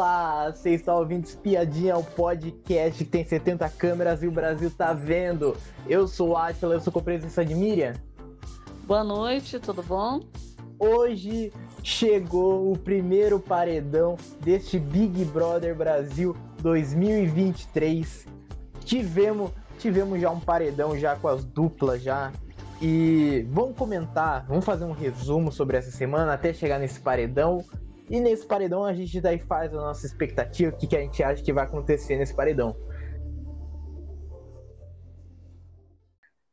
Olá, você está ouvindo Espiadinha, o podcast que tem 70 câmeras e o Brasil tá vendo. Eu sou o Atila, eu sou com a presença de Miriam. Boa noite, tudo bom? Hoje chegou o primeiro paredão deste Big Brother Brasil 2023. Tivemos, tivemos já um paredão já com as duplas já. E vamos comentar, vamos fazer um resumo sobre essa semana até chegar nesse paredão. E nesse paredão a gente daí faz a nossa expectativa, o que, que a gente acha que vai acontecer nesse paredão.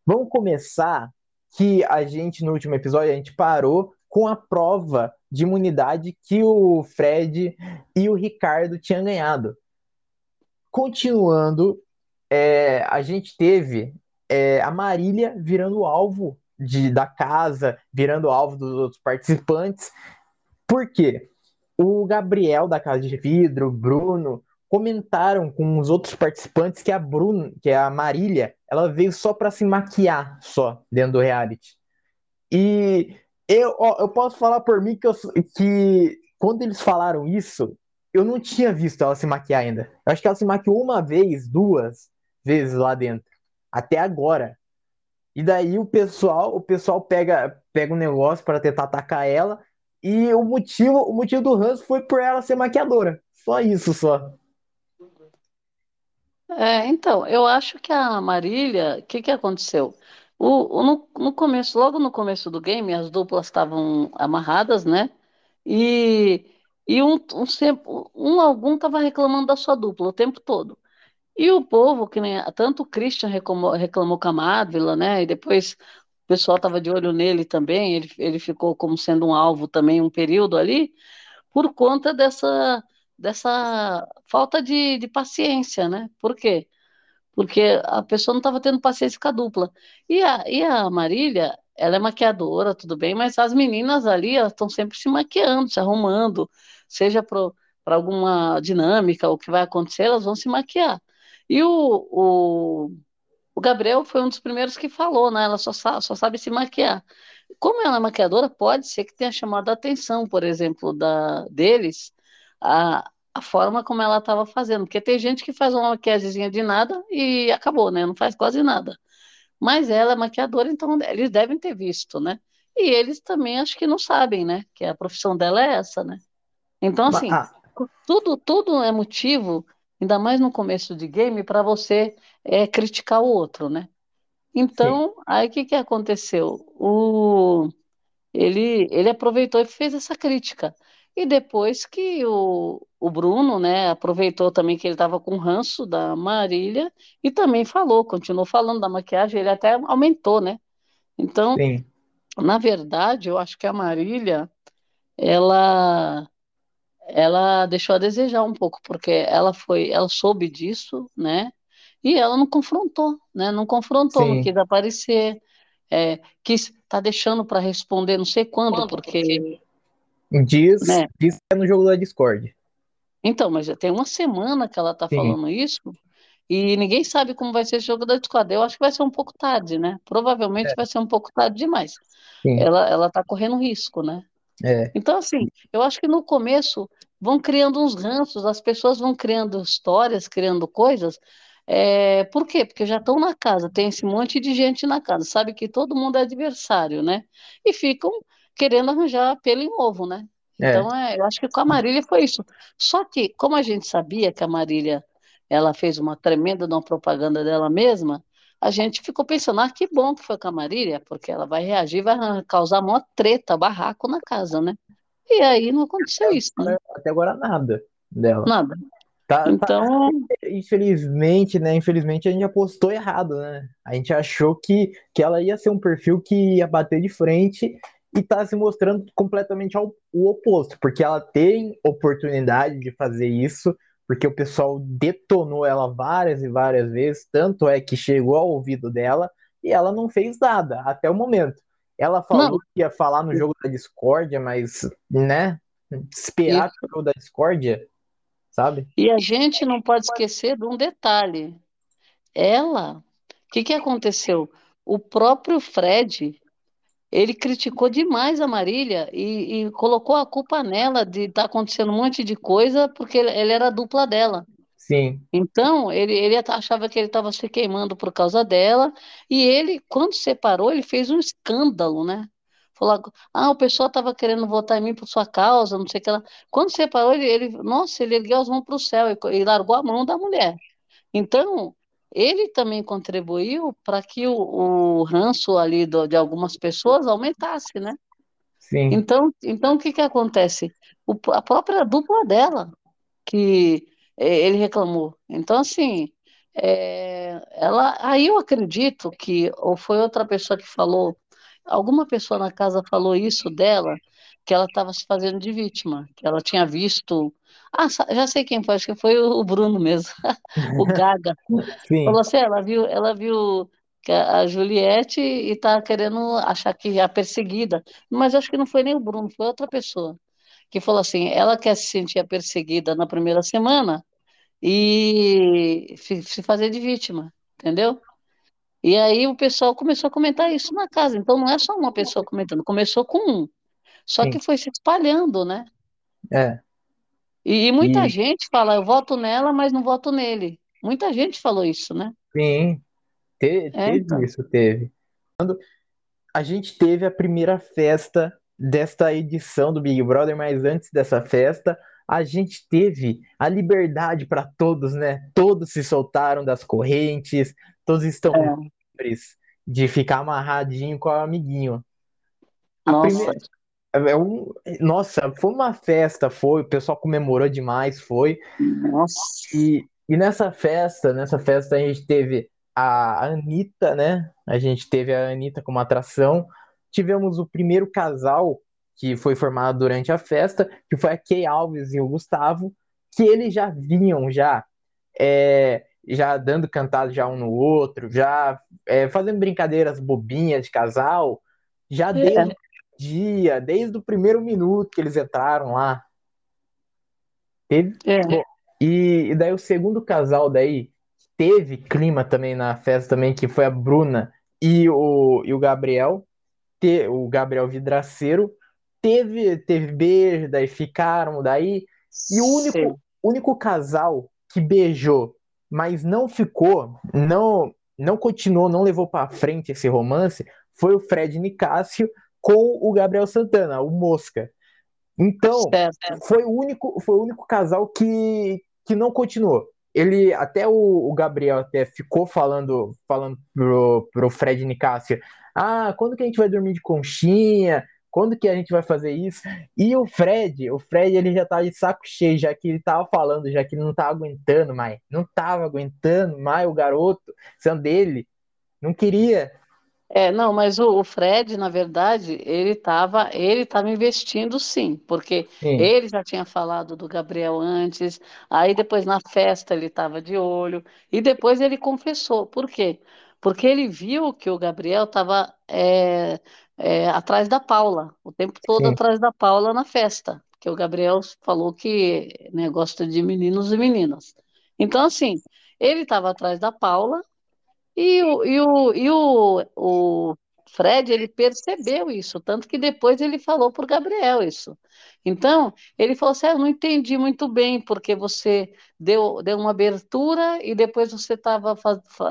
Vamos começar que a gente, no último episódio, a gente parou com a prova de imunidade que o Fred e o Ricardo tinham ganhado. Continuando, é, a gente teve é, a Marília virando alvo de, da casa, virando alvo dos outros participantes. Por quê? O Gabriel da Casa de Vidro, Bruno, comentaram com os outros participantes que a Bruno, que a Marília, ela veio só para se maquiar só dentro do reality. E eu, ó, eu posso falar por mim que, eu, que quando eles falaram isso, eu não tinha visto ela se maquiar ainda. Eu acho que ela se maquiou uma vez, duas vezes lá dentro, até agora. E daí o pessoal, o pessoal pega, pega um negócio para tentar atacar ela e o motivo, o motivo do ranço foi por ela ser maquiadora. Só isso, só. É, então, eu acho que a Marília, o que que aconteceu? O, o- no, no começo, logo no começo do game, as duplas estavam amarradas, né? E, e um, um, um algum estava reclamando da sua dupla o tempo todo. E o povo, que nem tanto o Christian reclamou, reclamou com a Marvila, né? E depois o pessoal estava de olho nele também, ele, ele ficou como sendo um alvo também um período ali, por conta dessa, dessa falta de, de paciência, né? Por quê? Porque a pessoa não estava tendo paciência com a dupla. E a, e a Marília, ela é maquiadora, tudo bem, mas as meninas ali, estão sempre se maquiando, se arrumando, seja para alguma dinâmica, o que vai acontecer, elas vão se maquiar. E o, o o Gabriel foi um dos primeiros que falou, né? Ela só sabe, só sabe se maquiar. Como ela é maquiadora, pode ser que tenha chamado a atenção, por exemplo, da, deles, a, a forma como ela estava fazendo. Porque tem gente que faz uma maquiagemzinha de nada e acabou, né? Não faz quase nada. Mas ela é maquiadora, então eles devem ter visto, né? E eles também acho que não sabem, né? Que a profissão dela é essa, né? Então, assim, ah. tudo, tudo é motivo ainda mais no começo de game, para você é, criticar o outro, né? Então, Sim. aí o que, que aconteceu? O, ele, ele aproveitou e fez essa crítica. E depois que o, o Bruno, né, aproveitou também que ele estava com ranço da Marília e também falou, continuou falando da maquiagem, ele até aumentou, né? Então, Sim. na verdade, eu acho que a Marília, ela ela deixou a desejar um pouco, porque ela foi, ela soube disso, né? E ela não confrontou, né? Não confrontou, Sim. não quis aparecer, é, quis tá deixando para responder, não sei quando, quando porque diz, né? diz que é no jogo da Discord. Então, mas já tem uma semana que ela tá Sim. falando isso. E ninguém sabe como vai ser esse jogo da Discord. Eu acho que vai ser um pouco tarde, né? Provavelmente é. vai ser um pouco tarde demais. Sim. Ela, ela tá correndo risco, né? É. Então, assim, eu acho que no começo vão criando uns ranços, as pessoas vão criando histórias, criando coisas. É, por quê? Porque já estão na casa, tem esse monte de gente na casa, sabe que todo mundo é adversário, né? E ficam querendo arranjar pelo em ovo, né? É. Então, é, eu acho que com a Marília foi isso. Só que, como a gente sabia que a Marília ela fez uma tremenda uma propaganda dela mesma, a gente ficou pensando, ah, que bom que foi com a Marília, porque ela vai reagir, vai causar uma treta, barraco na casa, né? E aí não aconteceu isso, né? Até agora nada dela. Nada. Tá, tá então, tá, infelizmente, né? Infelizmente a gente apostou errado, né? A gente achou que, que ela ia ser um perfil que ia bater de frente e tá se mostrando completamente ao, o oposto, porque ela tem oportunidade de fazer isso, porque o pessoal detonou ela várias e várias vezes, tanto é que chegou ao ouvido dela e ela não fez nada até o momento. Ela falou não. que ia falar no jogo da discórdia, mas, né? Esperar o jogo da discórdia, sabe? E a gente não pode esquecer de um detalhe. Ela, o que, que aconteceu? O próprio Fred ele criticou demais a Marília e, e colocou a culpa nela de estar tá acontecendo um monte de coisa porque ele, ele era a dupla dela. Sim. Então, ele, ele achava que ele estava se queimando por causa dela, e ele, quando separou, ele fez um escândalo, né? Falou, ah, o pessoal estava querendo votar em mim por sua causa, não sei o que lá. Quando separou, ele, ele nossa, ele ergueu as mãos para o céu e, e largou a mão da mulher. Então, ele também contribuiu para que o, o ranço ali do, de algumas pessoas aumentasse, né? Sim. Então, então o que que acontece? O, a própria dupla dela, que ele reclamou. Então, assim, é, ela, aí eu acredito que, ou foi outra pessoa que falou, alguma pessoa na casa falou isso dela, que ela estava se fazendo de vítima, que ela tinha visto. Ah, já sei quem foi, acho que foi o Bruno mesmo, o Gaga. Sim. Falou assim, ela viu, ela viu a Juliette e está querendo achar que é a perseguida. Mas acho que não foi nem o Bruno, foi outra pessoa que falou assim: ela quer se sentir perseguida na primeira semana e se fazer de vítima, entendeu? E aí o pessoal começou a comentar isso na casa. Então não é só uma pessoa comentando, começou com um. Só Sim. que foi se espalhando, né? É. E, e muita e... gente fala, eu voto nela, mas não voto nele. Muita gente falou isso, né? Sim, Te, é, teve então. isso, teve. Quando a gente teve a primeira festa desta edição do Big Brother, mas antes dessa festa, a gente teve a liberdade para todos, né? Todos se soltaram das correntes, todos estão é. livres de ficar amarradinho com o amiguinho. A Nossa. Primeira... É um... Nossa, foi uma festa, foi, o pessoal comemorou demais, foi. Nossa. E, e nessa festa, nessa festa a gente teve a Anitta, né? A gente teve a Anitta como atração, tivemos o primeiro casal que foi formado durante a festa, que foi a Kay Alves e o Gustavo, que eles já vinham já é, já dando cantado já um no outro, já é, fazendo brincadeiras bobinhas de casal, já é. desde o dia, desde o primeiro minuto que eles entraram lá. Teve, é. e, e daí o segundo casal daí teve clima também na festa também, que foi a Bruna e o, e o Gabriel, te, o Gabriel Vidraceiro, teve, teve beijo, daí ficaram, daí. E o único, único casal que beijou, mas não ficou, não não continuou, não levou para frente esse romance, foi o Fred Nicásio com o Gabriel Santana, o Mosca. Então, certo. foi o único, foi o único casal que, que não continuou. Ele até o, o Gabriel até ficou falando falando pro, pro Fred Nicásio, ah, quando que a gente vai dormir de conchinha? Quando que a gente vai fazer isso? E o Fred, o Fred ele já tá de saco cheio, já que ele tava falando, já que ele não tava aguentando mais, não tava aguentando mais o garoto sendo dele, não queria. É, não, mas o, o Fred, na verdade, ele estava ele tava investindo sim, porque sim. ele já tinha falado do Gabriel antes, aí depois na festa ele estava de olho, e depois ele confessou. Por quê? Porque ele viu que o Gabriel estava é, é, atrás da Paula, o tempo todo Sim. atrás da Paula na festa, que o Gabriel falou que né, gosta de meninos e meninas. Então, assim, ele estava atrás da Paula e o, e o, e o, o Fred, ele percebeu isso, tanto que depois ele falou para o Gabriel isso. Então, ele falou assim, ah, eu não entendi muito bem, porque você deu, deu uma abertura e depois você estava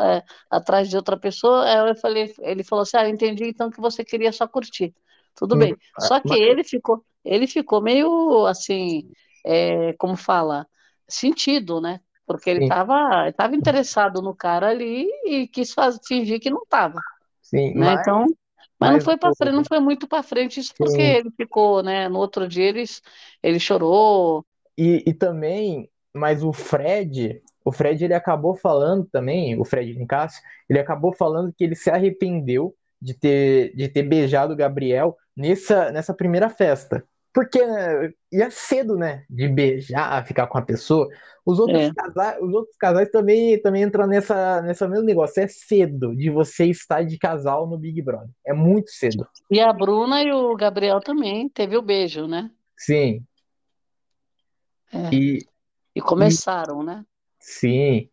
é, atrás de outra pessoa. Aí eu falei, ele falou assim, ah, eu entendi então que você queria só curtir. Tudo bem. Só que ele ficou, ele ficou meio assim, é, como fala, sentido, né? Porque ele estava tava interessado no cara ali e quis fazer, fingir que não estava. Sim, né? mas, então, mas, mas não foi para frente, não foi muito para frente isso porque sim. ele ficou, né? No outro dia ele, ele chorou. E, e também, mas o Fred, o Fred ele acabou falando também, o Fred Nicasso, ele acabou falando que ele se arrependeu de ter, de ter beijado o Gabriel nessa, nessa primeira festa. Porque né, ia cedo, né? De beijar, ficar com a pessoa. Os outros, é. casais, os outros casais também, também entram nessa, nessa mesmo negócio. É cedo de você estar de casal no Big Brother. É muito cedo. E a Bruna e o Gabriel também teve o beijo, né? Sim. É. E, e começaram, e, né? Sim.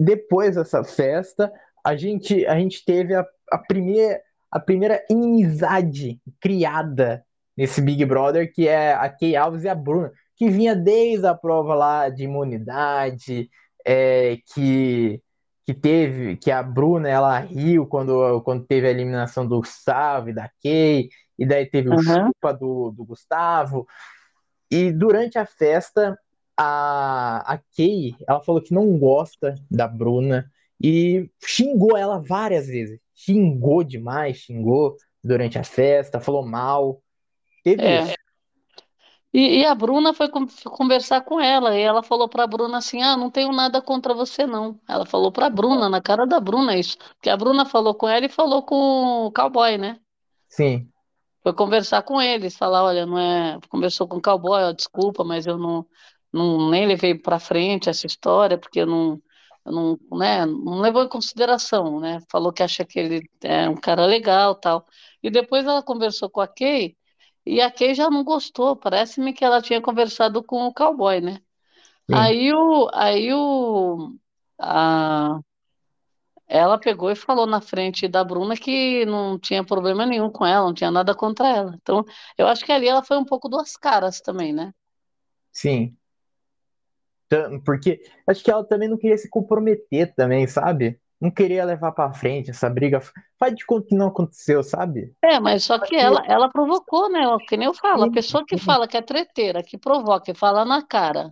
Depois dessa festa, a gente, a gente teve a, a primeira a primeira inimizade criada nesse Big Brother, que é a Kay Alves e a Bruna, que vinha desde a prova lá de imunidade, é, que, que teve, que a Bruna ela riu quando, quando teve a eliminação do Gustavo e da Kay, e daí teve o uhum. chupa do, do Gustavo. E durante a festa, a, a Kay, ela falou que não gosta da Bruna e xingou ela várias vezes. Xingou demais, xingou durante a festa, falou mal. Teve é. isso. E, e, a Bruna foi conversar com ela, e ela falou para a Bruna assim: Ah, não tenho nada contra você, não. Ela falou para a Bruna, na cara da Bruna, isso. Porque a Bruna falou com ela e falou com o cowboy, né? Sim. Foi conversar com eles, falar: Olha, não é. Conversou com o cowboy, ó, desculpa, mas eu não, não nem levei para frente essa história, porque eu não. Eu não, né, não levou em consideração, né? Falou que acha que ele é um cara legal tal. E depois ela conversou com a Kay e a Kay já não gostou, parece-me que ela tinha conversado com o cowboy, né? Sim. Aí o, aí o, a, ela pegou e falou na frente da Bruna que não tinha problema nenhum com ela, não tinha nada contra ela. Então, eu acho que ali ela foi um pouco duas caras também, né? Sim. Porque acho que ela também não queria se comprometer também, sabe? Não queria levar para frente essa briga. Faz de conta que não aconteceu, sabe? É, mas só que ela, ela provocou, né? Que nem eu falo, a pessoa que fala que é treteira, que provoca, que fala na cara,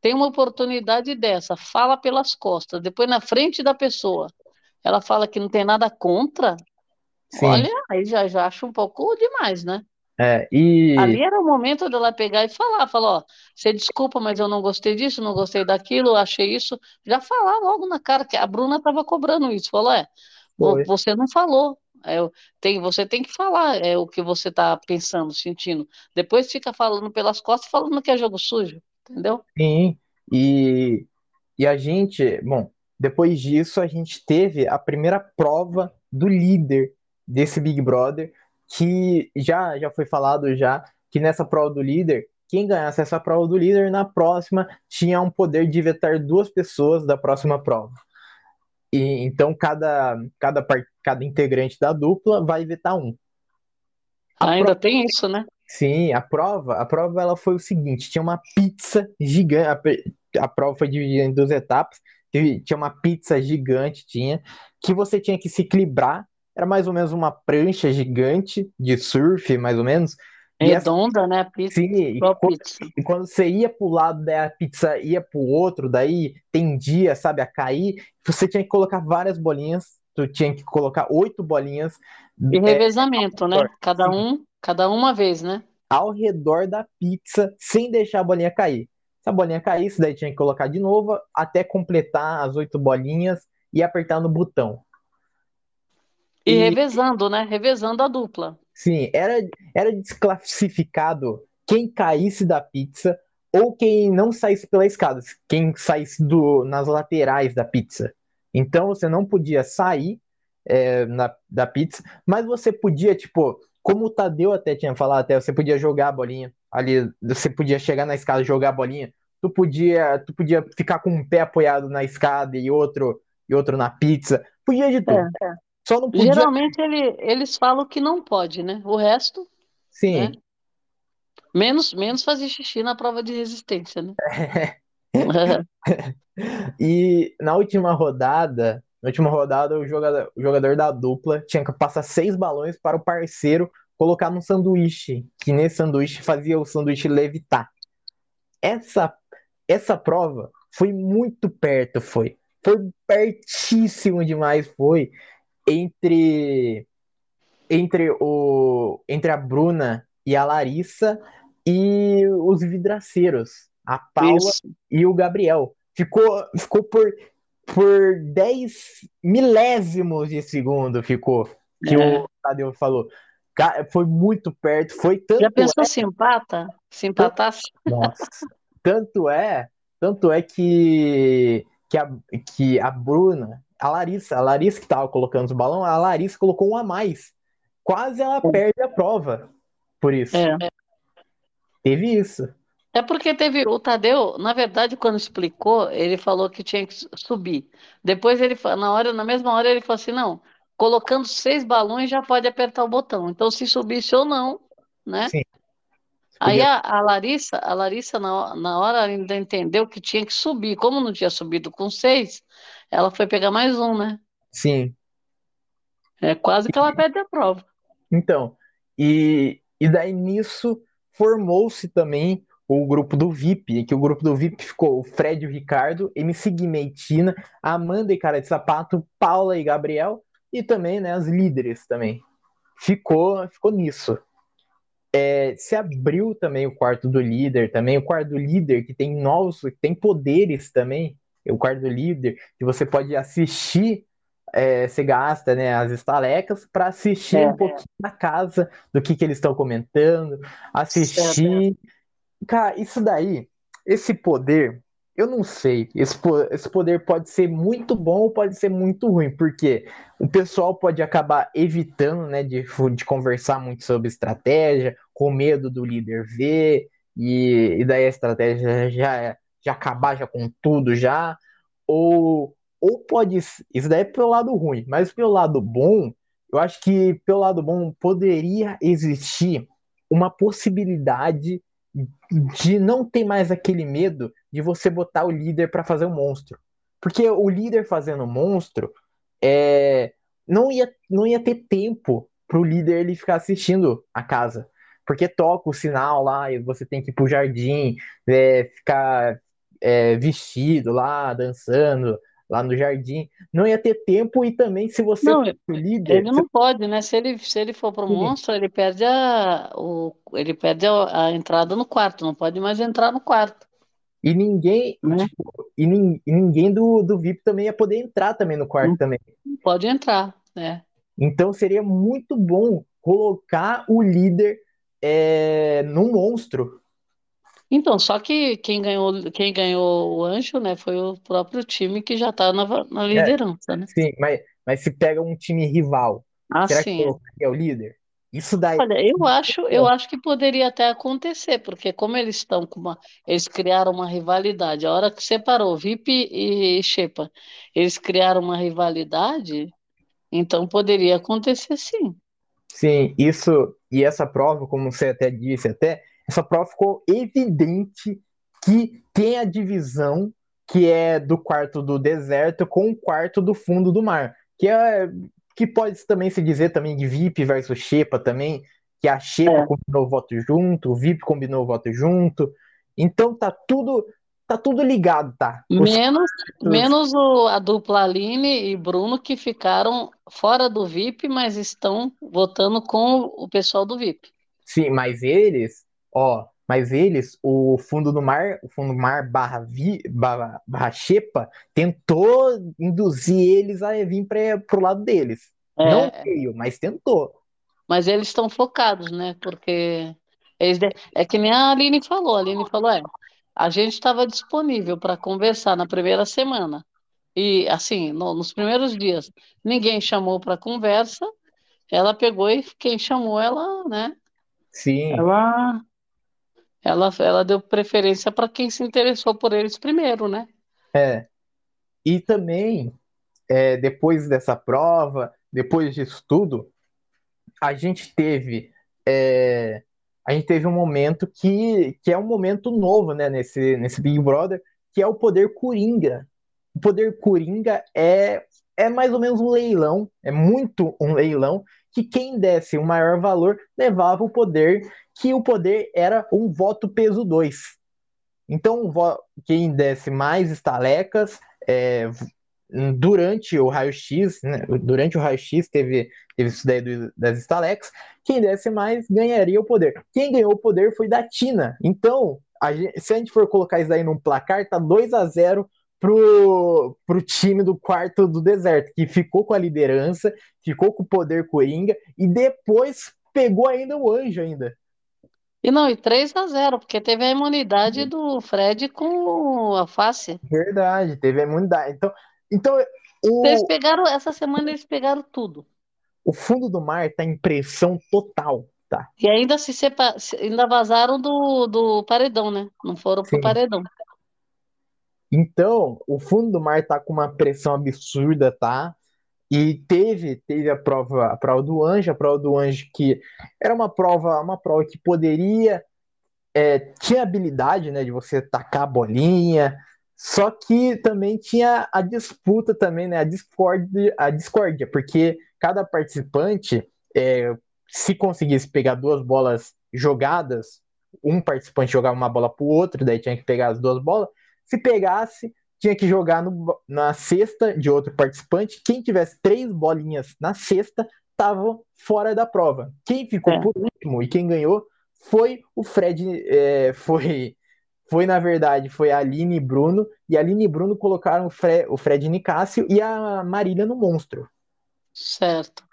tem uma oportunidade dessa, fala pelas costas, depois na frente da pessoa, ela fala que não tem nada contra. Sim. Olha, aí já, já acho um pouco demais, né? É, e... Ali era o momento dela pegar e falar, falar, ó, você desculpa, mas eu não gostei disso, não gostei daquilo, achei isso. Já falar logo na cara, que a Bruna estava cobrando isso, falou, é, Foi. você não falou, é, tem, você tem que falar é, o que você está pensando, sentindo. Depois fica falando pelas costas, falando que é jogo sujo, entendeu? Sim, e, e a gente, bom, depois disso a gente teve a primeira prova do líder desse Big Brother, que já, já foi falado já que nessa prova do líder, quem ganhasse essa prova do líder, na próxima tinha um poder de vetar duas pessoas da próxima prova. E então cada, cada, cada integrante da dupla vai vetar um. A ainda prova... tem isso, né? Sim, a prova, a prova ela foi o seguinte, tinha uma pizza gigante, a, a prova foi dividida em duas etapas, tinha uma pizza gigante, tinha, que você tinha que se equilibrar era mais ou menos uma prancha gigante de surf, mais ou menos. Redonda, essa... né? Pizza, Sim, e quando, e quando, você ia pro lado da pizza, ia pro outro, daí tendia, sabe, a cair, você tinha que colocar várias bolinhas, tu tinha que colocar oito bolinhas. E é, revezamento, né? Cada um, cada uma vez, né? Ao redor da pizza, sem deixar a bolinha cair. Se a bolinha caísse, daí tinha que colocar de novo, até completar as oito bolinhas e apertar no botão. E, e revezando, né? Revezando a dupla. Sim, era, era desclassificado quem caísse da pizza ou quem não saísse pela escada, quem saísse do, nas laterais da pizza. Então você não podia sair é, na, da pizza, mas você podia, tipo, como o Tadeu até tinha falado, até você podia jogar a bolinha ali, você podia chegar na escada e jogar a bolinha. Tu podia, tu podia ficar com um pé apoiado na escada e outro e outro na pizza. Podia de tudo. É, é. Só não podia. Geralmente ele, eles falam que não pode, né? O resto. Sim. Né? Menos, menos fazer xixi na prova de resistência, né? e na última rodada, na última rodada, o jogador, o jogador da dupla tinha que passar seis balões para o parceiro colocar num sanduíche, que nesse sanduíche fazia o sanduíche levitar. Essa, essa prova foi muito perto, foi. Foi pertíssimo demais, foi entre entre o entre a Bruna e a Larissa e os vidraceiros, a Paula Isso. e o Gabriel. Ficou ficou por por 10 milésimos de segundo ficou que é. o Tadeu falou. Foi muito perto, foi tanto Já pensou é, se empata? Se empatasse? Nossa. tanto é, tanto é que que a, que a Bruna a Larissa, a Larissa que estava colocando os balões, a Larissa colocou um a mais. Quase ela perde a prova. Por isso. É. Teve isso. É porque teve o Tadeu, na verdade, quando explicou, ele falou que tinha que subir. Depois ele, na hora, na mesma hora, ele falou assim: não, colocando seis balões já pode apertar o botão. Então, se subisse ou não, né? Sim. Aí a, a Larissa, a Larissa na, na hora ainda entendeu que tinha que subir. Como não tinha subido com seis, ela foi pegar mais um, né? Sim. É quase que ela perde a prova. Então, e, e daí nisso formou-se também o grupo do VIP, que o grupo do VIP ficou o Fred e o Ricardo, MC Guimê e Tina, Amanda e Cara de Sapato, Paula e Gabriel, e também né, as líderes também. Ficou, ficou nisso. É, se abriu também o quarto do líder, também o quarto do líder que tem novos, que tem poderes também, o quarto do líder, que você pode assistir é, você gasta né, as estalecas para assistir é, um pouquinho na casa do que, que eles estão comentando, assistir. Cara, isso daí, esse poder, eu não sei. Esse, esse poder pode ser muito bom ou pode ser muito ruim, porque o pessoal pode acabar evitando né, de, de conversar muito sobre estratégia, com medo do líder ver, e, e daí a estratégia já, já acabar já com tudo já. Ou ou pode. Isso daí é pelo lado ruim, mas pelo lado bom, eu acho que pelo lado bom poderia existir uma possibilidade de não ter mais aquele medo de você botar o líder para fazer o um monstro. Porque o líder fazendo monstro é, não, ia, não ia ter tempo para o líder ele ficar assistindo a casa. Porque toca o sinal lá e você tem que ir pro jardim, é, ficar é, vestido lá, dançando, lá no jardim, não ia ter tempo e também se você não, líder, ele não pode, né? Se ele se ele for pro Sim. monstro, ele perde a o, ele perde a, a, entrada no quarto, não pode mais entrar no quarto. E ninguém, né? tipo, e, nin, e, ninguém do, do VIP também ia poder entrar também no quarto não, também. Pode entrar, né? Então seria muito bom colocar o líder é, no monstro, então, só que quem ganhou, quem ganhou o anjo, né, foi o próprio time que já está na, na é, liderança, né? Sim, mas, mas se pega um time rival, ah, será sim. que colocaria o líder? Isso daí. Olha, eu acho, eu acho que poderia até acontecer, porque como eles estão com uma, eles criaram uma rivalidade. A hora que separou VIP e Shepa, eles criaram uma rivalidade, então poderia acontecer sim. Sim, isso e essa prova, como você até disse, até essa prova ficou evidente que tem a divisão que é do quarto do deserto com o quarto do fundo do mar, que é que pode também se dizer também de VIP versus Xepa também, que a Xepa é. combinou o voto junto, o VIP combinou o voto junto. Então tá tudo tá tudo ligado, tá? Menos, menos o, a dupla Aline e Bruno que ficaram fora do VIP, mas estão votando com o pessoal do VIP. Sim, mas eles Ó, mas eles, o fundo do mar, o fundo do mar barra, vi, barra, barra Xepa, tentou induzir eles a vir para pro lado deles. É. Não veio, mas tentou. Mas eles estão focados, né? Porque eles, é que nem a Aline falou. A Aline falou, é, a gente estava disponível para conversar na primeira semana. E assim, no, nos primeiros dias, ninguém chamou para conversa. Ela pegou e quem chamou ela, né? Sim. Ela ela, ela deu preferência para quem se interessou por eles primeiro, né? É. E também, é, depois dessa prova, depois disso tudo, a gente teve. É, a gente teve um momento que, que é um momento novo né, nesse, nesse Big Brother, que é o poder Coringa. O poder Coringa é, é mais ou menos um leilão, é muito um leilão, que quem desse o maior valor levava o poder que o poder era um voto peso 2. Então, quem desse mais estalecas é, durante o raio-x, né, durante o raio-x teve, teve isso daí do, das estalecas, quem desse mais ganharia o poder. Quem ganhou o poder foi da Tina. Então, a gente, se a gente for colocar isso daí num placar, tá 2 a 0 pro, pro time do quarto do deserto, que ficou com a liderança, ficou com o poder coringa e depois pegou ainda o anjo ainda. E não, e 3 a 0 porque teve a imunidade do Fred com a face. Verdade, teve a imunidade. Então, então o... Eles pegaram, essa semana eles pegaram tudo. O fundo do mar tá em pressão total, tá? E ainda se separa, ainda vazaram do, do paredão, né? Não foram pro Sim. paredão. Então, o fundo do mar tá com uma pressão absurda, tá? E teve, teve a prova, a prova do anjo, a prova do anjo que era uma prova, uma prova que poderia é, tinha habilidade, né, de você tacar a bolinha, só que também tinha a disputa também, né, a discórdia, a discórdia, porque cada participante, é, se conseguisse pegar duas bolas jogadas, um participante jogava uma bola para o outro, daí tinha que pegar as duas bolas. Se pegasse, tinha que jogar no, na cesta de outro participante. Quem tivesse três bolinhas na cesta estava fora da prova. Quem ficou é. por último e quem ganhou foi o Fred, é, foi, foi na verdade, foi a Aline e Bruno, e a Aline e Bruno colocaram o, Fre, o Fred Nicásio e a Marília no monstro. Certo.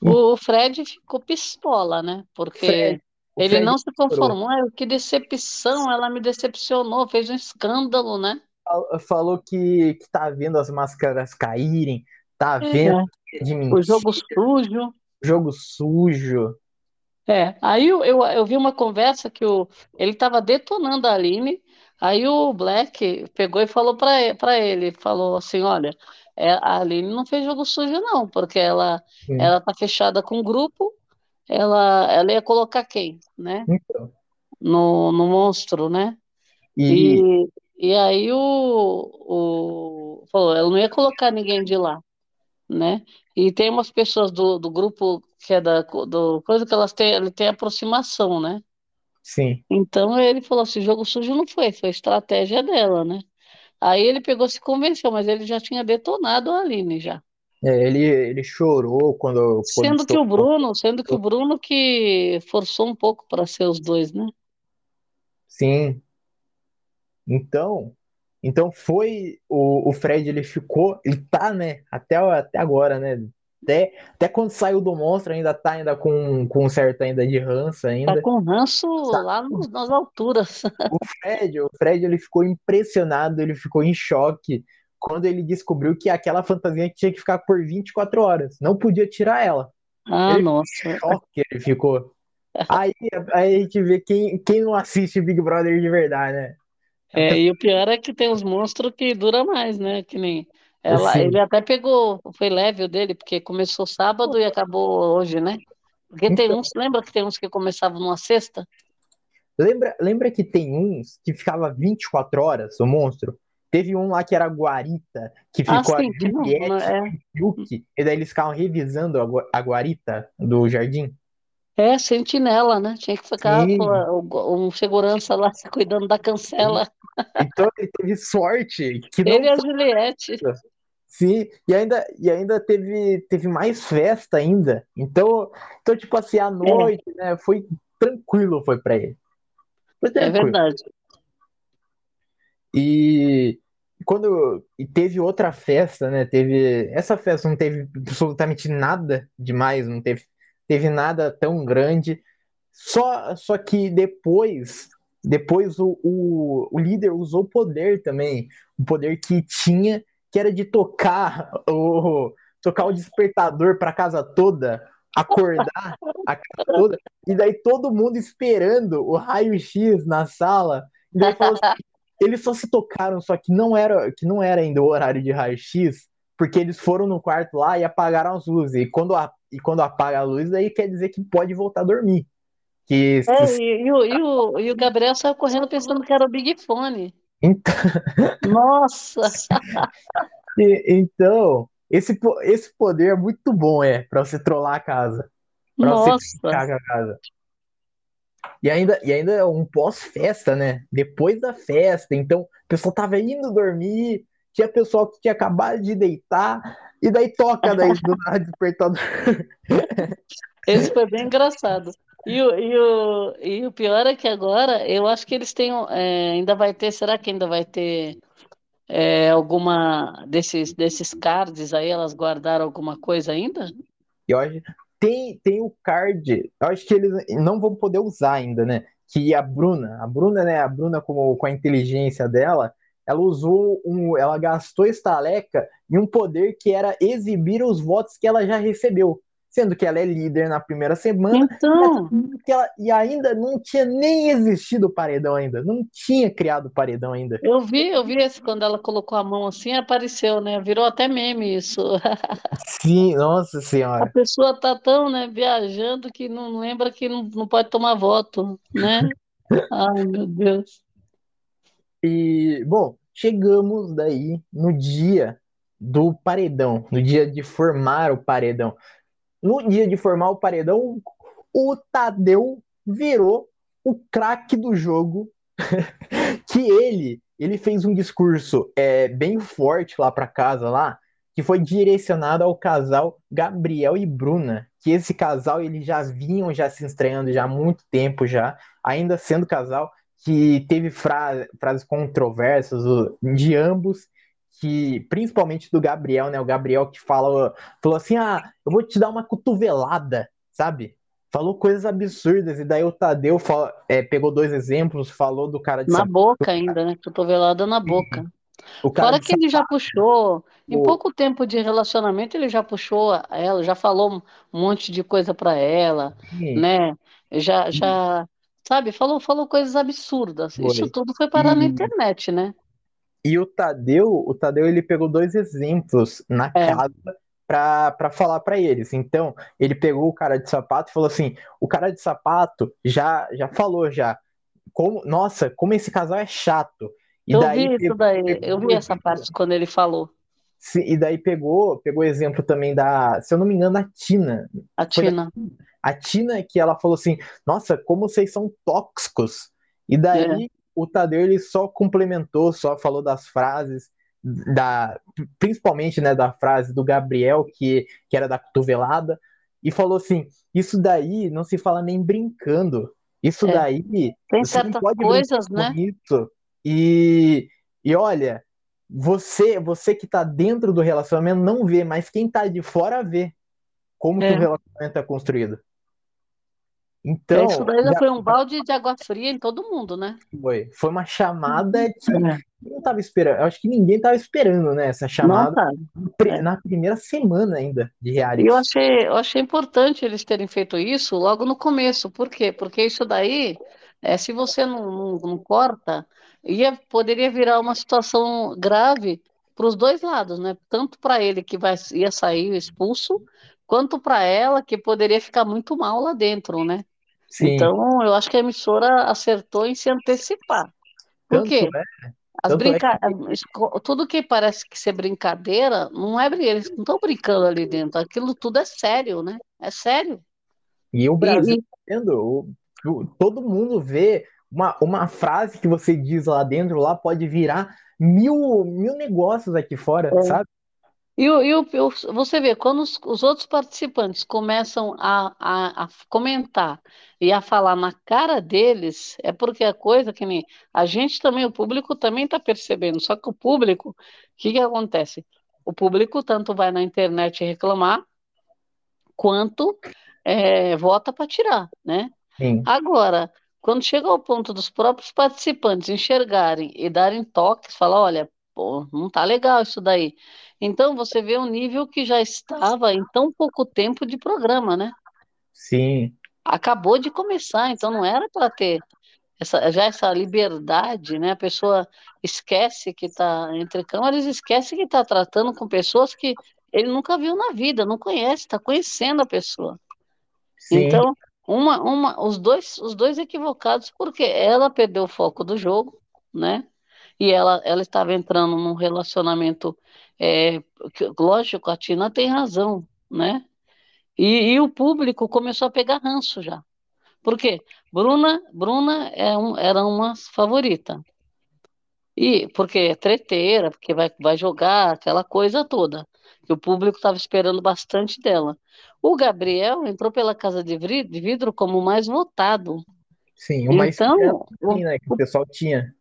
O Fred ficou pistola, né? Porque Fred, ele Fred não se conformou. Ah, que decepção, ela me decepcionou, fez um escândalo, né? Falou que, que tá vendo as máscaras caírem, tá é. vendo é. de mentira, o jogo sujo. Jogo sujo. É, aí eu, eu, eu vi uma conversa que o, ele estava detonando a Aline, aí o Black pegou e falou para ele, falou assim, olha, é, a Aline não fez jogo sujo não, porque ela Sim. ela tá fechada com o grupo, ela, ela ia colocar quem, né? Então. No, no monstro, né? E... e, e aí o, o falou, ela não ia colocar ninguém de lá, né? E tem umas pessoas do, do grupo que é da do coisa que elas têm, ele tem aproximação, né? Sim. Então ele falou assim, jogo sujo não foi, foi estratégia dela, né? Aí ele pegou se convenceu, mas ele já tinha detonado a Aline já. É, ele, ele chorou quando, quando sendo que o Bruno, sendo que o Bruno que forçou um pouco para ser os dois, né? Sim. Então, então foi o, o Fred, ele ficou, ele tá, né, até, até agora, né, até, até quando saiu do monstro ainda tá ainda com, com um certo ainda de ranço ainda. Tá com ranço tá. lá nos, nas alturas. O Fred, o Fred ele ficou impressionado, ele ficou em choque quando ele descobriu que aquela fantasia tinha que ficar por 24 horas, não podia tirar ela. Ah, ele nossa. Choque ele ficou. Aí, aí a gente vê quem, quem não assiste Big Brother de verdade, né? É, e o pior é que tem uns monstros que dura mais, né? Que nem ela, ele até pegou, foi leve o dele, porque começou sábado e acabou hoje, né? Porque tem então, uns, lembra que tem uns que começavam numa sexta? Lembra, lembra que tem uns que ficava 24 horas, o monstro? Teve um lá que era Guarita, que ah, ficou ah, sim, a Juliette não, é... Yuki, e daí eles ficavam revisando a, Guarita do jardim. É, sentinela, né? Tinha que ficar com um segurança lá cuidando da cancela. Então ele teve sorte. Que ele e a Juliette. Sim, e ainda, e ainda teve, teve mais festa ainda. Então, então tipo assim, à noite, é. né, foi tranquilo, foi para ele. Foi é verdade. E quando e teve outra festa, né? Teve essa festa não teve absolutamente nada demais, não teve teve nada tão grande. Só só que depois depois o, o, o líder usou poder também, o poder que tinha que era de tocar o tocar o despertador para casa toda, acordar a casa toda, e daí todo mundo esperando o raio-x na sala. E daí falou assim, eles só se tocaram, só que não era que não era ainda o horário de raio-x, porque eles foram no quarto lá e apagaram as luzes. E quando, a, e quando apaga a luz, aí quer dizer que pode voltar a dormir. Que, é, e, e, o, e, o, e o Gabriel saiu correndo pensando que era o Big Fone. Então... Nossa! então, esse, esse poder é muito bom, é, para você trollar a casa. Pra Nossa. você ficar com a casa. E ainda, e ainda é um pós-festa, né? Depois da festa. Então, o pessoal tava indo dormir, tinha pessoal que tinha acabado de deitar, e daí toca daí do despertador. Esse foi bem engraçado. E o, e, o, e o pior é que agora, eu acho que eles têm. É, ainda vai ter. Será que ainda vai ter é, alguma desses, desses cards aí? Elas guardaram alguma coisa ainda? Eu acho. Tem, tem o card. Eu acho que eles não vão poder usar ainda, né? Que a Bruna, a Bruna, né? A Bruna, com, com a inteligência dela, ela usou um. Ela gastou estaleca em um poder que era exibir os votos que ela já recebeu. Sendo que ela é líder na primeira semana, Então, que ela, e ainda não tinha nem existido o paredão ainda, não tinha criado o paredão ainda. eu vi, eu vi esse quando ela colocou a mão assim, apareceu, né? Virou até meme isso. Sim, nossa A senhora. pessoa tá tão, né, viajando que não lembra que não, não pode tomar voto, né? Ai, meu Deus. E, bom, chegamos daí no dia do paredão, no dia de formar o paredão. No dia de formar o paredão, o Tadeu virou o craque do jogo, que ele, ele fez um discurso é, bem forte lá para casa lá, que foi direcionado ao casal Gabriel e Bruna, que esse casal eles já vinham já se estreando já há muito tempo já, ainda sendo casal, que teve fra frases controversas de ambos, que principalmente do Gabriel, né? O Gabriel que fala, falou assim: "Ah, eu vou te dar uma cotovelada", sabe? Falou coisas absurdas e daí o Tadeu fala, é, pegou dois exemplos, falou do cara de Na São boca ainda, né? Cotovelada na boca. o cara Fora que ele já puxou, em O- pouco tempo de relacionamento, ele já puxou a- ela, já falou um monte de coisa pra ela, Sim, né? Já, já, sabe, falou, falou coisas absurdas. Isso Foi. tudo foi parar na E- internet, né? E o Tadeu, o Tadeu ele pegou dois exemplos na É. casa para falar pra eles. Então, ele pegou o cara de sapato e falou assim: "O cara de sapato já já falou já como, nossa, como esse casal é chato". E Eu daí vi isso pegou- daí, pegou eu vi essa parte quando ele falou, E daí pegou, pegou exemplo também da, se eu não me engano, da Tina. a Tina. A Tina que ela falou assim: "Nossa, como vocês são tóxicos". E daí o Tadeu ele só complementou, só falou das frases da principalmente, né, da frase do Gabriel que que era da cotovelada e falou assim: "Isso daí não se fala nem brincando. Isso É. daí Tem certas pode coisas, né? isso". E e olha, você você que tá dentro do relacionamento não vê, mas quem tá de fora vê como que É. o relacionamento é construído. É, Então, Isso daí já foi um balde de água fria em todo mundo, né? foi. Foi uma chamada que É. não tava esperando. Eu acho que ninguém tava esperando, né? Essa chamada é. na primeira semana ainda de reality. eu achei, eu achei importante eles terem feito isso logo no começo. Por quê? Porque isso daí, é, se você não, não, não corta, ia, poderia virar uma situação grave para os dois lados, né? Tanto para ele que vai, ia sair expulso, quanto para ela que poderia ficar muito mal lá dentro, né? Sim, Então, eu acho que a emissora acertou em se antecipar. Por tanto quê? é, As é brinca... esco- Tudo que parece que ser brincadeira, não é eles não estão brincando ali dentro. Aquilo tudo é sério, né? É sério. e o Brasil e- vendo, todo mundo vê uma, uma frase que você diz lá dentro, lá pode virar mil, mil negócios aqui fora, É. sabe? E o- e o- você vê, quando os, os outros participantes começam a, a, a comentar e a falar na cara deles, é porque a coisa que nem a gente também, o público também está percebendo. Só que o público, o que que acontece? O público tanto vai na internet reclamar, quanto é, vota para tirar, né? Sim, Agora, quando chega ao ponto dos próprios participantes enxergarem e darem toques, falar, olha, pô, não tá legal isso daí. Então você vê o nível que já estava em tão pouco tempo de programa, né? sim, Acabou de começar, então não era para ter essa, já essa liberdade, né? A pessoa esquece que está entre câmeras, esquece que está tratando com pessoas que ele nunca viu na vida, não conhece, está conhecendo a pessoa. sim, Então, uma, uma, os dois, os dois equivocados, porque ela perdeu o foco do jogo, né? E ela, ela estava entrando num relacionamento, é, que- lógico, a Tina tem razão, né? E, e o público começou a pegar ranço já. Por quê? Bruna, Bruna é um, era uma favorita. E porque é treteira, porque vai, vai jogar aquela coisa toda. Que o público estava esperando bastante dela. O Gabriel entrou pela Casa de Vidro como o mais votado. sim. Então, o- assim, né, que o pessoal tinha.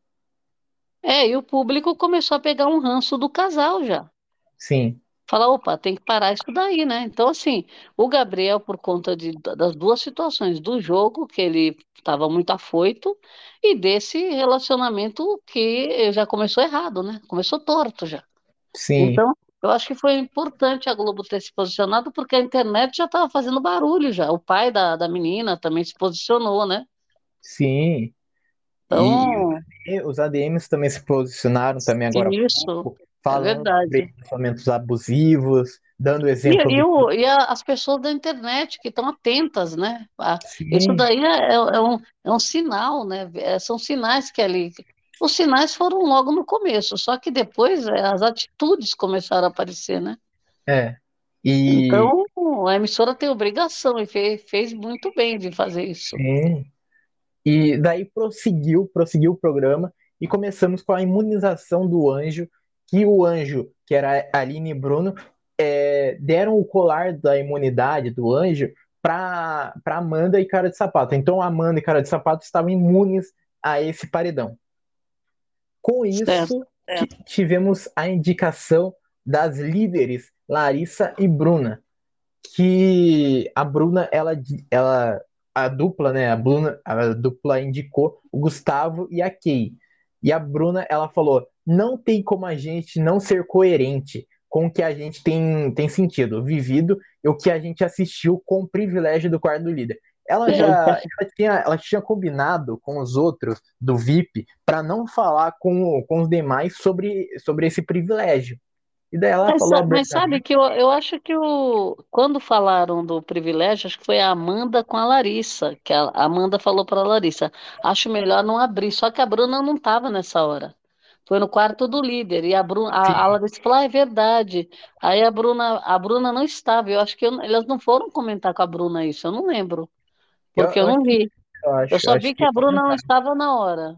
É, e o público começou a pegar um ranço do casal já. Sim, Falar, opa, tem que parar isso daí, né? Então, assim, o Gabriel, por conta de, das duas situações, do jogo, que ele estava muito afoito, e desse relacionamento que já começou errado, né? Começou torto já. sim, Então, Eu acho que foi importante a Globo ter se posicionado, porque a internet já estava fazendo barulho já. O pai da, da menina também se posicionou, né? Sim. Então, E os ADMs também se posicionaram também agora isso, pouco, é falando sobre verdade. relacionamentos abusivos, dando E, exemplo e, do o- e a- as pessoas da internet que estão atentas, né? Ah, Isso daí é, é um, é um sinal, né? É, são sinais que ali. Os sinais foram logo no começo, só que depois é, as atitudes começaram a aparecer, né? é. E Então, a emissora tem obrigação e fe- fez muito bem de fazer isso. sim. E daí prosseguiu, prosseguiu o programa e começamos com a imunização do anjo, que o anjo, que era Aline e Bruno, é, deram o colar da imunidade do anjo para Amanda e Cara de Sapato. Então Amanda e Cara de Sapato estavam imunes a esse paredão. Com isso, ti- tivemos a indicação das líderes Larissa e Bruna, que a Bruna, ela, ela a dupla, né? A Bruna, a dupla indicou o Gustavo e a Kay. E a Bruna, ela falou: não tem como a gente não ser coerente com o que a gente tem, tem sentido, vivido e o que a gente assistiu com o privilégio do quarto do líder. Ela já ela tinha, ela tinha combinado com os outros do VIP para não falar com, com os demais sobre, sobre esse privilégio. E daí ela Mas, falou mas sabe abertamente. que eu, eu acho que o, quando falaram do privilégio, acho que foi a Amanda com a Larissa, que a Amanda falou para a Larissa, acho melhor não abrir, só que a Bruna não estava nessa hora. Foi no quarto do líder, e a, Bruna, a, a Larissa falou, ah, é verdade. Aí a Bruna, a Bruna não estava, eu acho que eu- elas não foram comentar com a Bruna isso, eu não lembro, porque eu eu não vi. Eu acho, eu só vi que que a Bruna não estava na hora.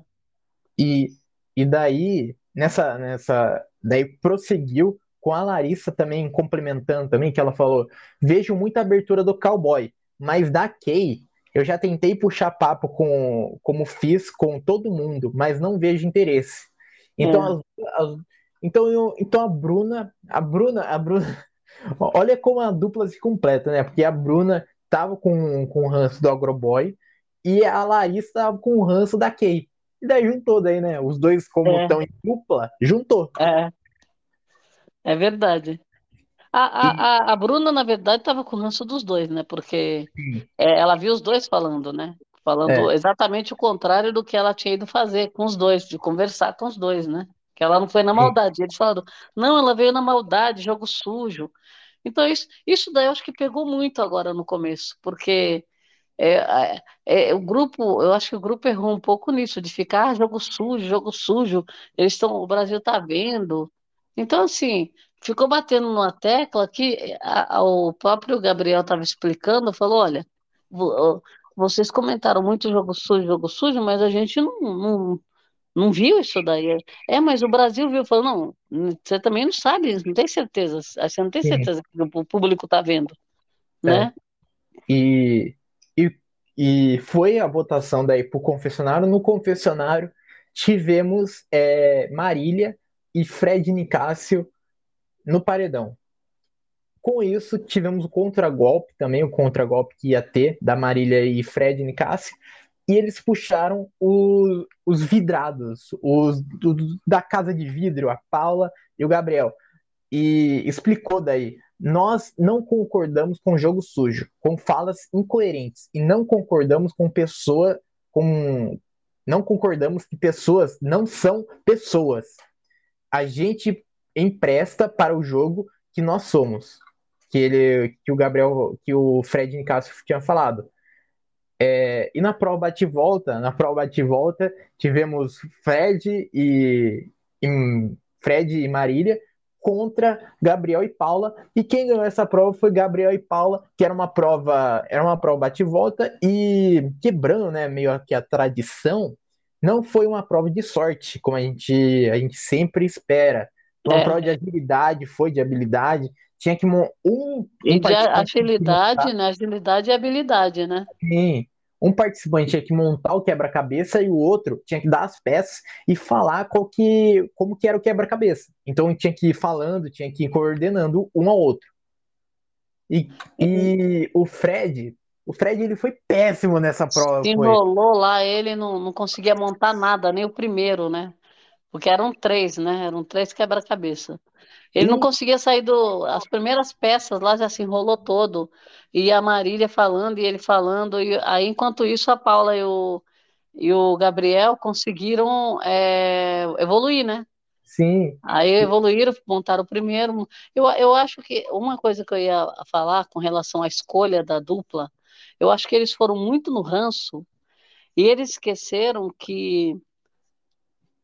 e, e daí nessa nessa daí prosseguiu com a Larissa também complementando também que ela falou: "Vejo muita abertura do cowboy, mas da Kay eu já tentei puxar papo com como fiz com todo mundo, mas não vejo interesse". Então É, as, as- então eu, então a Bruna, a Bruna, a Bruna, olha como a dupla se completa, né? Porque a Bruna tava com, com o ranço do Agroboy e a Larissa tava com o ranço da Kay. E daí juntou daí, né? Os dois, como é, estão em dupla, juntou. é, é verdade. A, a, a a Bruna, na verdade, estava com ranço dos dois, né? Porque é, ela viu os dois falando, né? Falando é, exatamente o contrário do que ela tinha ido fazer com os dois, de conversar com os dois, né? Que ela não foi na maldade. Eles falaram, não, ela veio na maldade, jogo sujo. Então, isso, isso daí eu acho que pegou muito agora no começo, porque é, é, é, o grupo, eu acho que o grupo errou um pouco nisso, de ficar ah, jogo sujo, jogo sujo, eles estão, o Brasil tá vendo. Então, assim, ficou batendo numa tecla que a- a- o próprio Gabriel estava explicando, falou, olha, vo- vocês comentaram muito jogo sujo, jogo sujo, mas a gente não, não, não viu isso daí. É, mas o Brasil viu, falou, não, você também não sabe, não tem certeza, você não tem sim, certeza que o público está vendo, é. né? E, e, foi a votação daí pro confessionário. No confessionário tivemos é, Marília e Fred Nicásio no paredão. Com isso, tivemos o contragolpe também, o contragolpe que ia ter da Marília e Fred Nicásio, e eles puxaram o- os vidrados, os do- da casa de vidro, a Paula e o Gabriel, e explicou daí. Nós não concordamos com jogo sujo, com falas incoerentes, e não concordamos com pessoa, com não concordamos que pessoas não são pessoas. A gente empresta para o jogo que nós somos que ele, que o Gabriel, que o Fred Nicásio tinha falado. É, e na prova bate-volta, na prova bate-volta, tivemos Fred e, e Fred e Marília contra Gabriel e Paula. E quem ganhou essa prova foi Gabriel e Paula, que era uma prova, era uma prova bate-volta e quebrando, né, meio que a tradição, não foi uma prova de sorte, como a gente, a gente sempre espera. Foi uma É. prova de agilidade, foi de habilidade. Tinha que mon- um, E um de agilidade, né? Agilidade e habilidade, né? Sim. Um participante tinha que montar o quebra-cabeça e o outro tinha que dar as peças e falar qual que, como que era o quebra-cabeça. Então tinha que ir falando, tinha que ir coordenando um ao outro. E, e o Fred, o Fred ele foi péssimo nessa prova, Se foi. enrolou lá, ele não, não conseguia montar nada, nem o primeiro, né? Porque eram três, né? Eram três quebra-cabeça. Ele não conseguia sair do. As primeiras peças lá já se enrolou todo. E a Marília falando, e ele falando. E aí, enquanto isso, a Paula e o, e o Gabriel conseguiram é, evoluir, né? Sim. Aí evoluíram, montaram o primeiro. Eu, eu acho que uma coisa que eu ia falar com relação à escolha da dupla, eu acho que eles foram muito no ranço e eles esqueceram que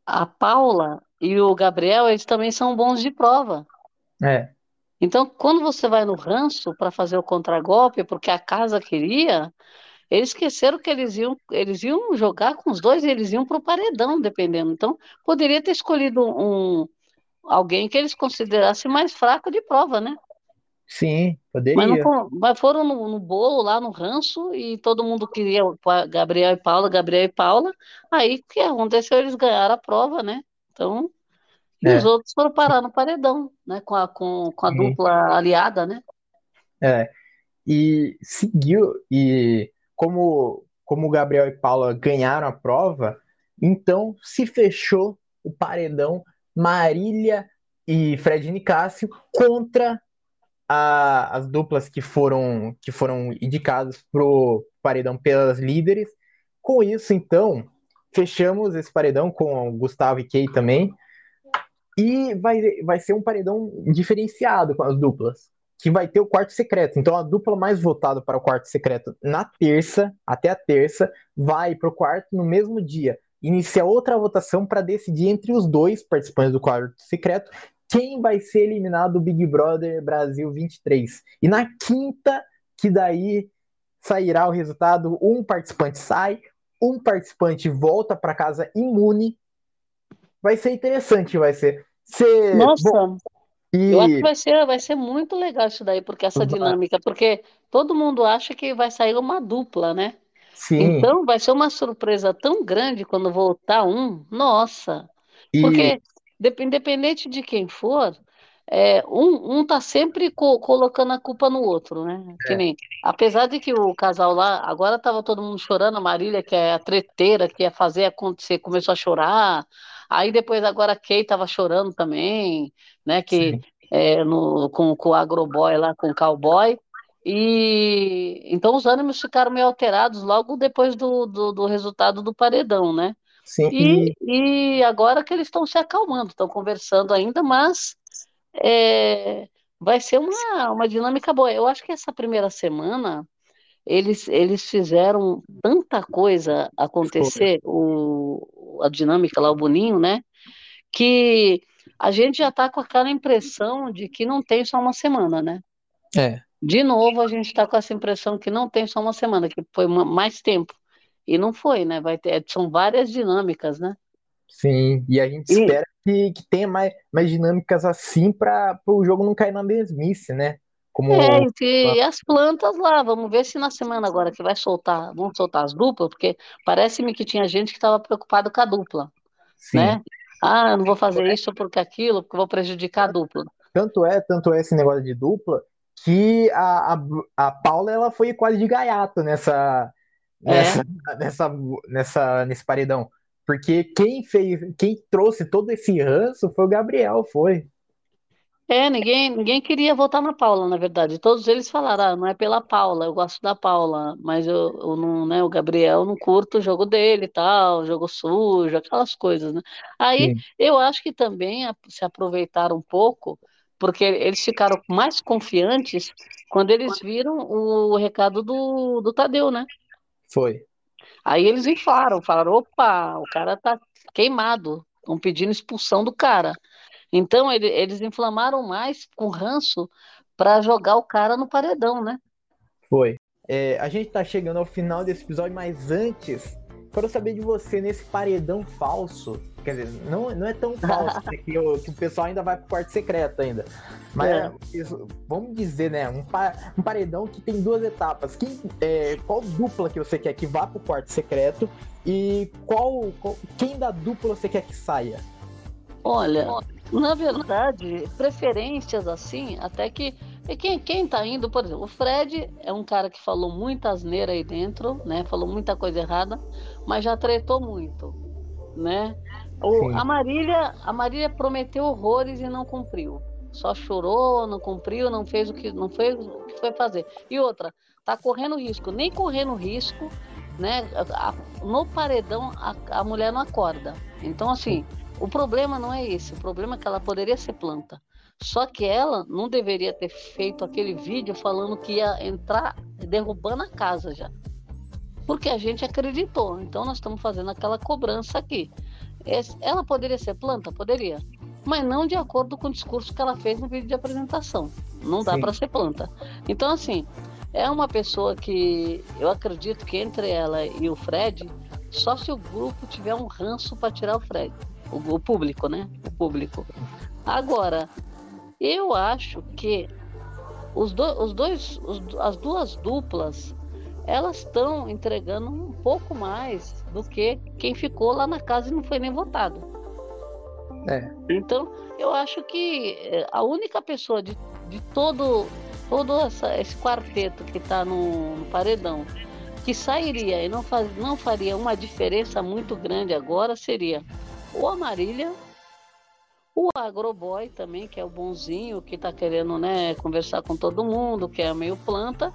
a Paula e o Gabriel, eles também são bons de prova. É. Então, quando você vai no ranço para fazer o contragolpe, porque a casa queria, eles esqueceram que eles iam, eles iam jogar com os dois, eles iam para o paredão, dependendo. Então, poderia ter escolhido um alguém que eles considerassem mais fraco de prova, né? Sim, poderia. Mas, não, mas foram no, no, bolo lá no ranço e todo mundo queria Gabriel e Paula, Gabriel e Paula. Aí o que aconteceu? Eles ganharam a prova, né? Então, e é. os outros foram parar no paredão, né? Com a, com, com a dupla aliada, né? É. E seguiu, e como, como Gabriel e Paula ganharam a prova, então se fechou o paredão Marília e Fred Nicásio contra a, as duplas que foram, que foram indicadas pro paredão pelas líderes. Com isso, então, fechamos esse paredão com o Gustavo e Kay também. E vai, vai ser um paredão diferenciado com as duplas, que vai ter o quarto secreto. Então, a dupla mais votada para o quarto secreto na terça, até a terça, vai para o quarto no mesmo dia. Inicia outra votação para decidir entre os dois participantes do quarto secreto quem vai ser eliminado do Big Brother Brasil 23. E na quinta, que daí sairá o resultado, um participante sai, um participante volta para casa imune. Vai ser interessante, vai ser. ser... Nossa, Bom, e... eu acho que vai ser, vai ser muito legal isso daí, porque essa dinâmica, porque todo mundo acha que vai sair uma dupla, né? Sim. Então vai ser uma surpresa tão grande quando voltar um, nossa. E... Porque independente de quem for, é, um, um tá sempre co colocando a culpa no outro, né? Que é. nem, apesar de que o casal lá, agora tava todo mundo chorando, a Marília, que é a treteira, que ia fazer acontecer, começou a chorar, aí depois agora a Kay tava chorando também, né? Que é, no, com, com o agroboy lá, com o cowboy, e então os ânimos ficaram meio alterados logo depois do, do, do resultado do paredão, né? Sim, e... e agora que eles estão se acalmando, estão conversando ainda, mas é, vai ser uma, uma dinâmica boa. Eu acho que essa primeira semana eles, eles fizeram tanta coisa acontecer, o, a dinâmica lá, o Boninho, né? Que a gente já está com aquela impressão de que não tem só uma semana, né? É. De novo, a gente está com essa impressão que não tem só uma semana, que foi mais tempo. E não foi, né? Vai ter, são várias dinâmicas, né? Sim, e a gente e... espera que, que tenha mais, mais dinâmicas assim para o jogo não cair na mesmice, né? Como... É, e as plantas lá, vamos ver se na semana agora que vai soltar, vão soltar as duplas, porque parece-me que tinha gente que estava preocupado com a dupla, Sim. né? Ah, não vou fazer é. isso porque aquilo, porque vou prejudicar a dupla. Tanto é, tanto é esse negócio de dupla, que a, a, a Paula ela foi quase de gaiato nessa, nessa, é. nessa, nessa, nesse paredão. Porque quem fez, quem trouxe todo esse ranço foi o Gabriel, foi. É, ninguém, ninguém queria votar na Paula, na verdade. Todos eles falaram, ah, não é pela Paula, eu gosto da Paula, mas eu, eu não, né, o Gabriel não curto o jogo dele e tal, jogo sujo, aquelas coisas, né? Aí Sim. eu acho que também se aproveitaram um pouco, porque eles ficaram mais confiantes quando eles viram o recado do, do Tadeu, né? Foi. Aí eles inflaram, falaram: opa, o cara tá queimado, estão pedindo expulsão do cara. Então ele, eles inflamaram mais com ranço para jogar o cara no paredão, né? Foi. É, a gente tá chegando ao final desse episódio, mas antes, quero saber de você nesse paredão falso. Quer dizer, não, não é tão falso que, o, que o pessoal ainda vai pro quarto secreto ainda. Mas é. isso, vamos dizer, né? Um, um, paredão que tem duas etapas. Quem, é, qual dupla que você quer que vá pro quarto secreto e qual, qual quem da dupla você quer que saia? Olha, na verdade, preferências assim, até que quem, quem tá indo, por exemplo, o Fred é um cara que falou muita asneira aí dentro, né? Falou muita coisa errada, mas já tretou muito, né? O, a Marília, a Marília prometeu horrores e não cumpriu. Só chorou, não cumpriu, não fez o que não fez o que foi fazer. E outra, tá correndo risco, nem correndo risco, né? A, no paredão a, a mulher não acorda. Então assim, o problema não é esse, o problema é que ela poderia ser planta. Só que ela não deveria ter feito aquele vídeo falando que ia entrar derrubando a casa já. Porque a gente acreditou. Então nós estamos fazendo aquela cobrança aqui. Ela poderia ser planta? Poderia. Mas não de acordo com o discurso que ela fez no vídeo de apresentação. Não dá para ser planta. Então, assim, é uma pessoa que eu acredito que entre ela e o Fred, só se o grupo tiver um ranço para tirar o Fred. O, o, público, né? O público. Agora, eu acho que os, do, os dois, os, as duas duplas elas estão entregando um pouco mais do que quem ficou lá na casa e não foi nem votado. É. Então, eu acho que eh, a única pessoa de, de todo, todo essa, esse quarteto que está no, no, paredão que sairia e não, faz, não faria uma diferença muito grande agora seria o Amarília, o Agroboy também, que é o bonzinho, que está querendo né, conversar com todo mundo, que é meio planta,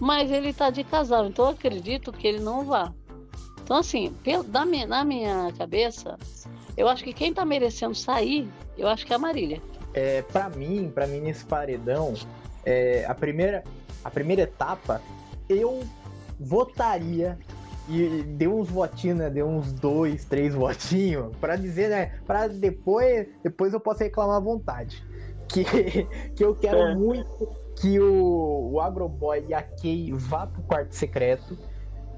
mas ele está de casal, então eu acredito que ele não vá. Então, assim, na minha cabeça, eu acho que quem está merecendo sair, eu acho que é a Marília. É, para mim, para mim nesse paredão, é, a primeira a primeira etapa, eu votaria e deu uns votinhos, né? Deu uns dois, três votinhos para dizer, né? Para depois, depois eu posso reclamar à vontade. Que, que eu quero é. muito que o, o Agroboy e a Kay vá pro quarto secreto.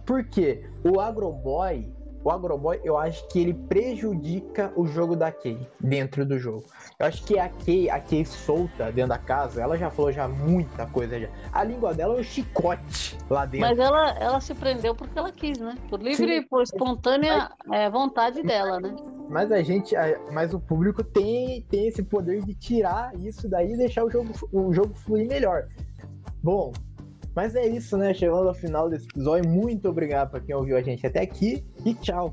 Porque o Agroboy, o Agroboy, eu acho que ele prejudica o jogo da Kay dentro do jogo. Eu acho que a Kay, a Kay solta dentro da casa, ela já falou já muita coisa já. A língua dela é um chicote lá dentro. Mas ela, ela se prendeu porque ela quis, né? Por livre e por espontânea é, vontade dela, né? Mas a gente, mas o público tem, tem esse poder de tirar isso daí e deixar o jogo, o jogo fluir melhor. Bom, mas é isso, né? Chegando ao final desse episódio, muito obrigado para quem ouviu a gente até aqui e tchau.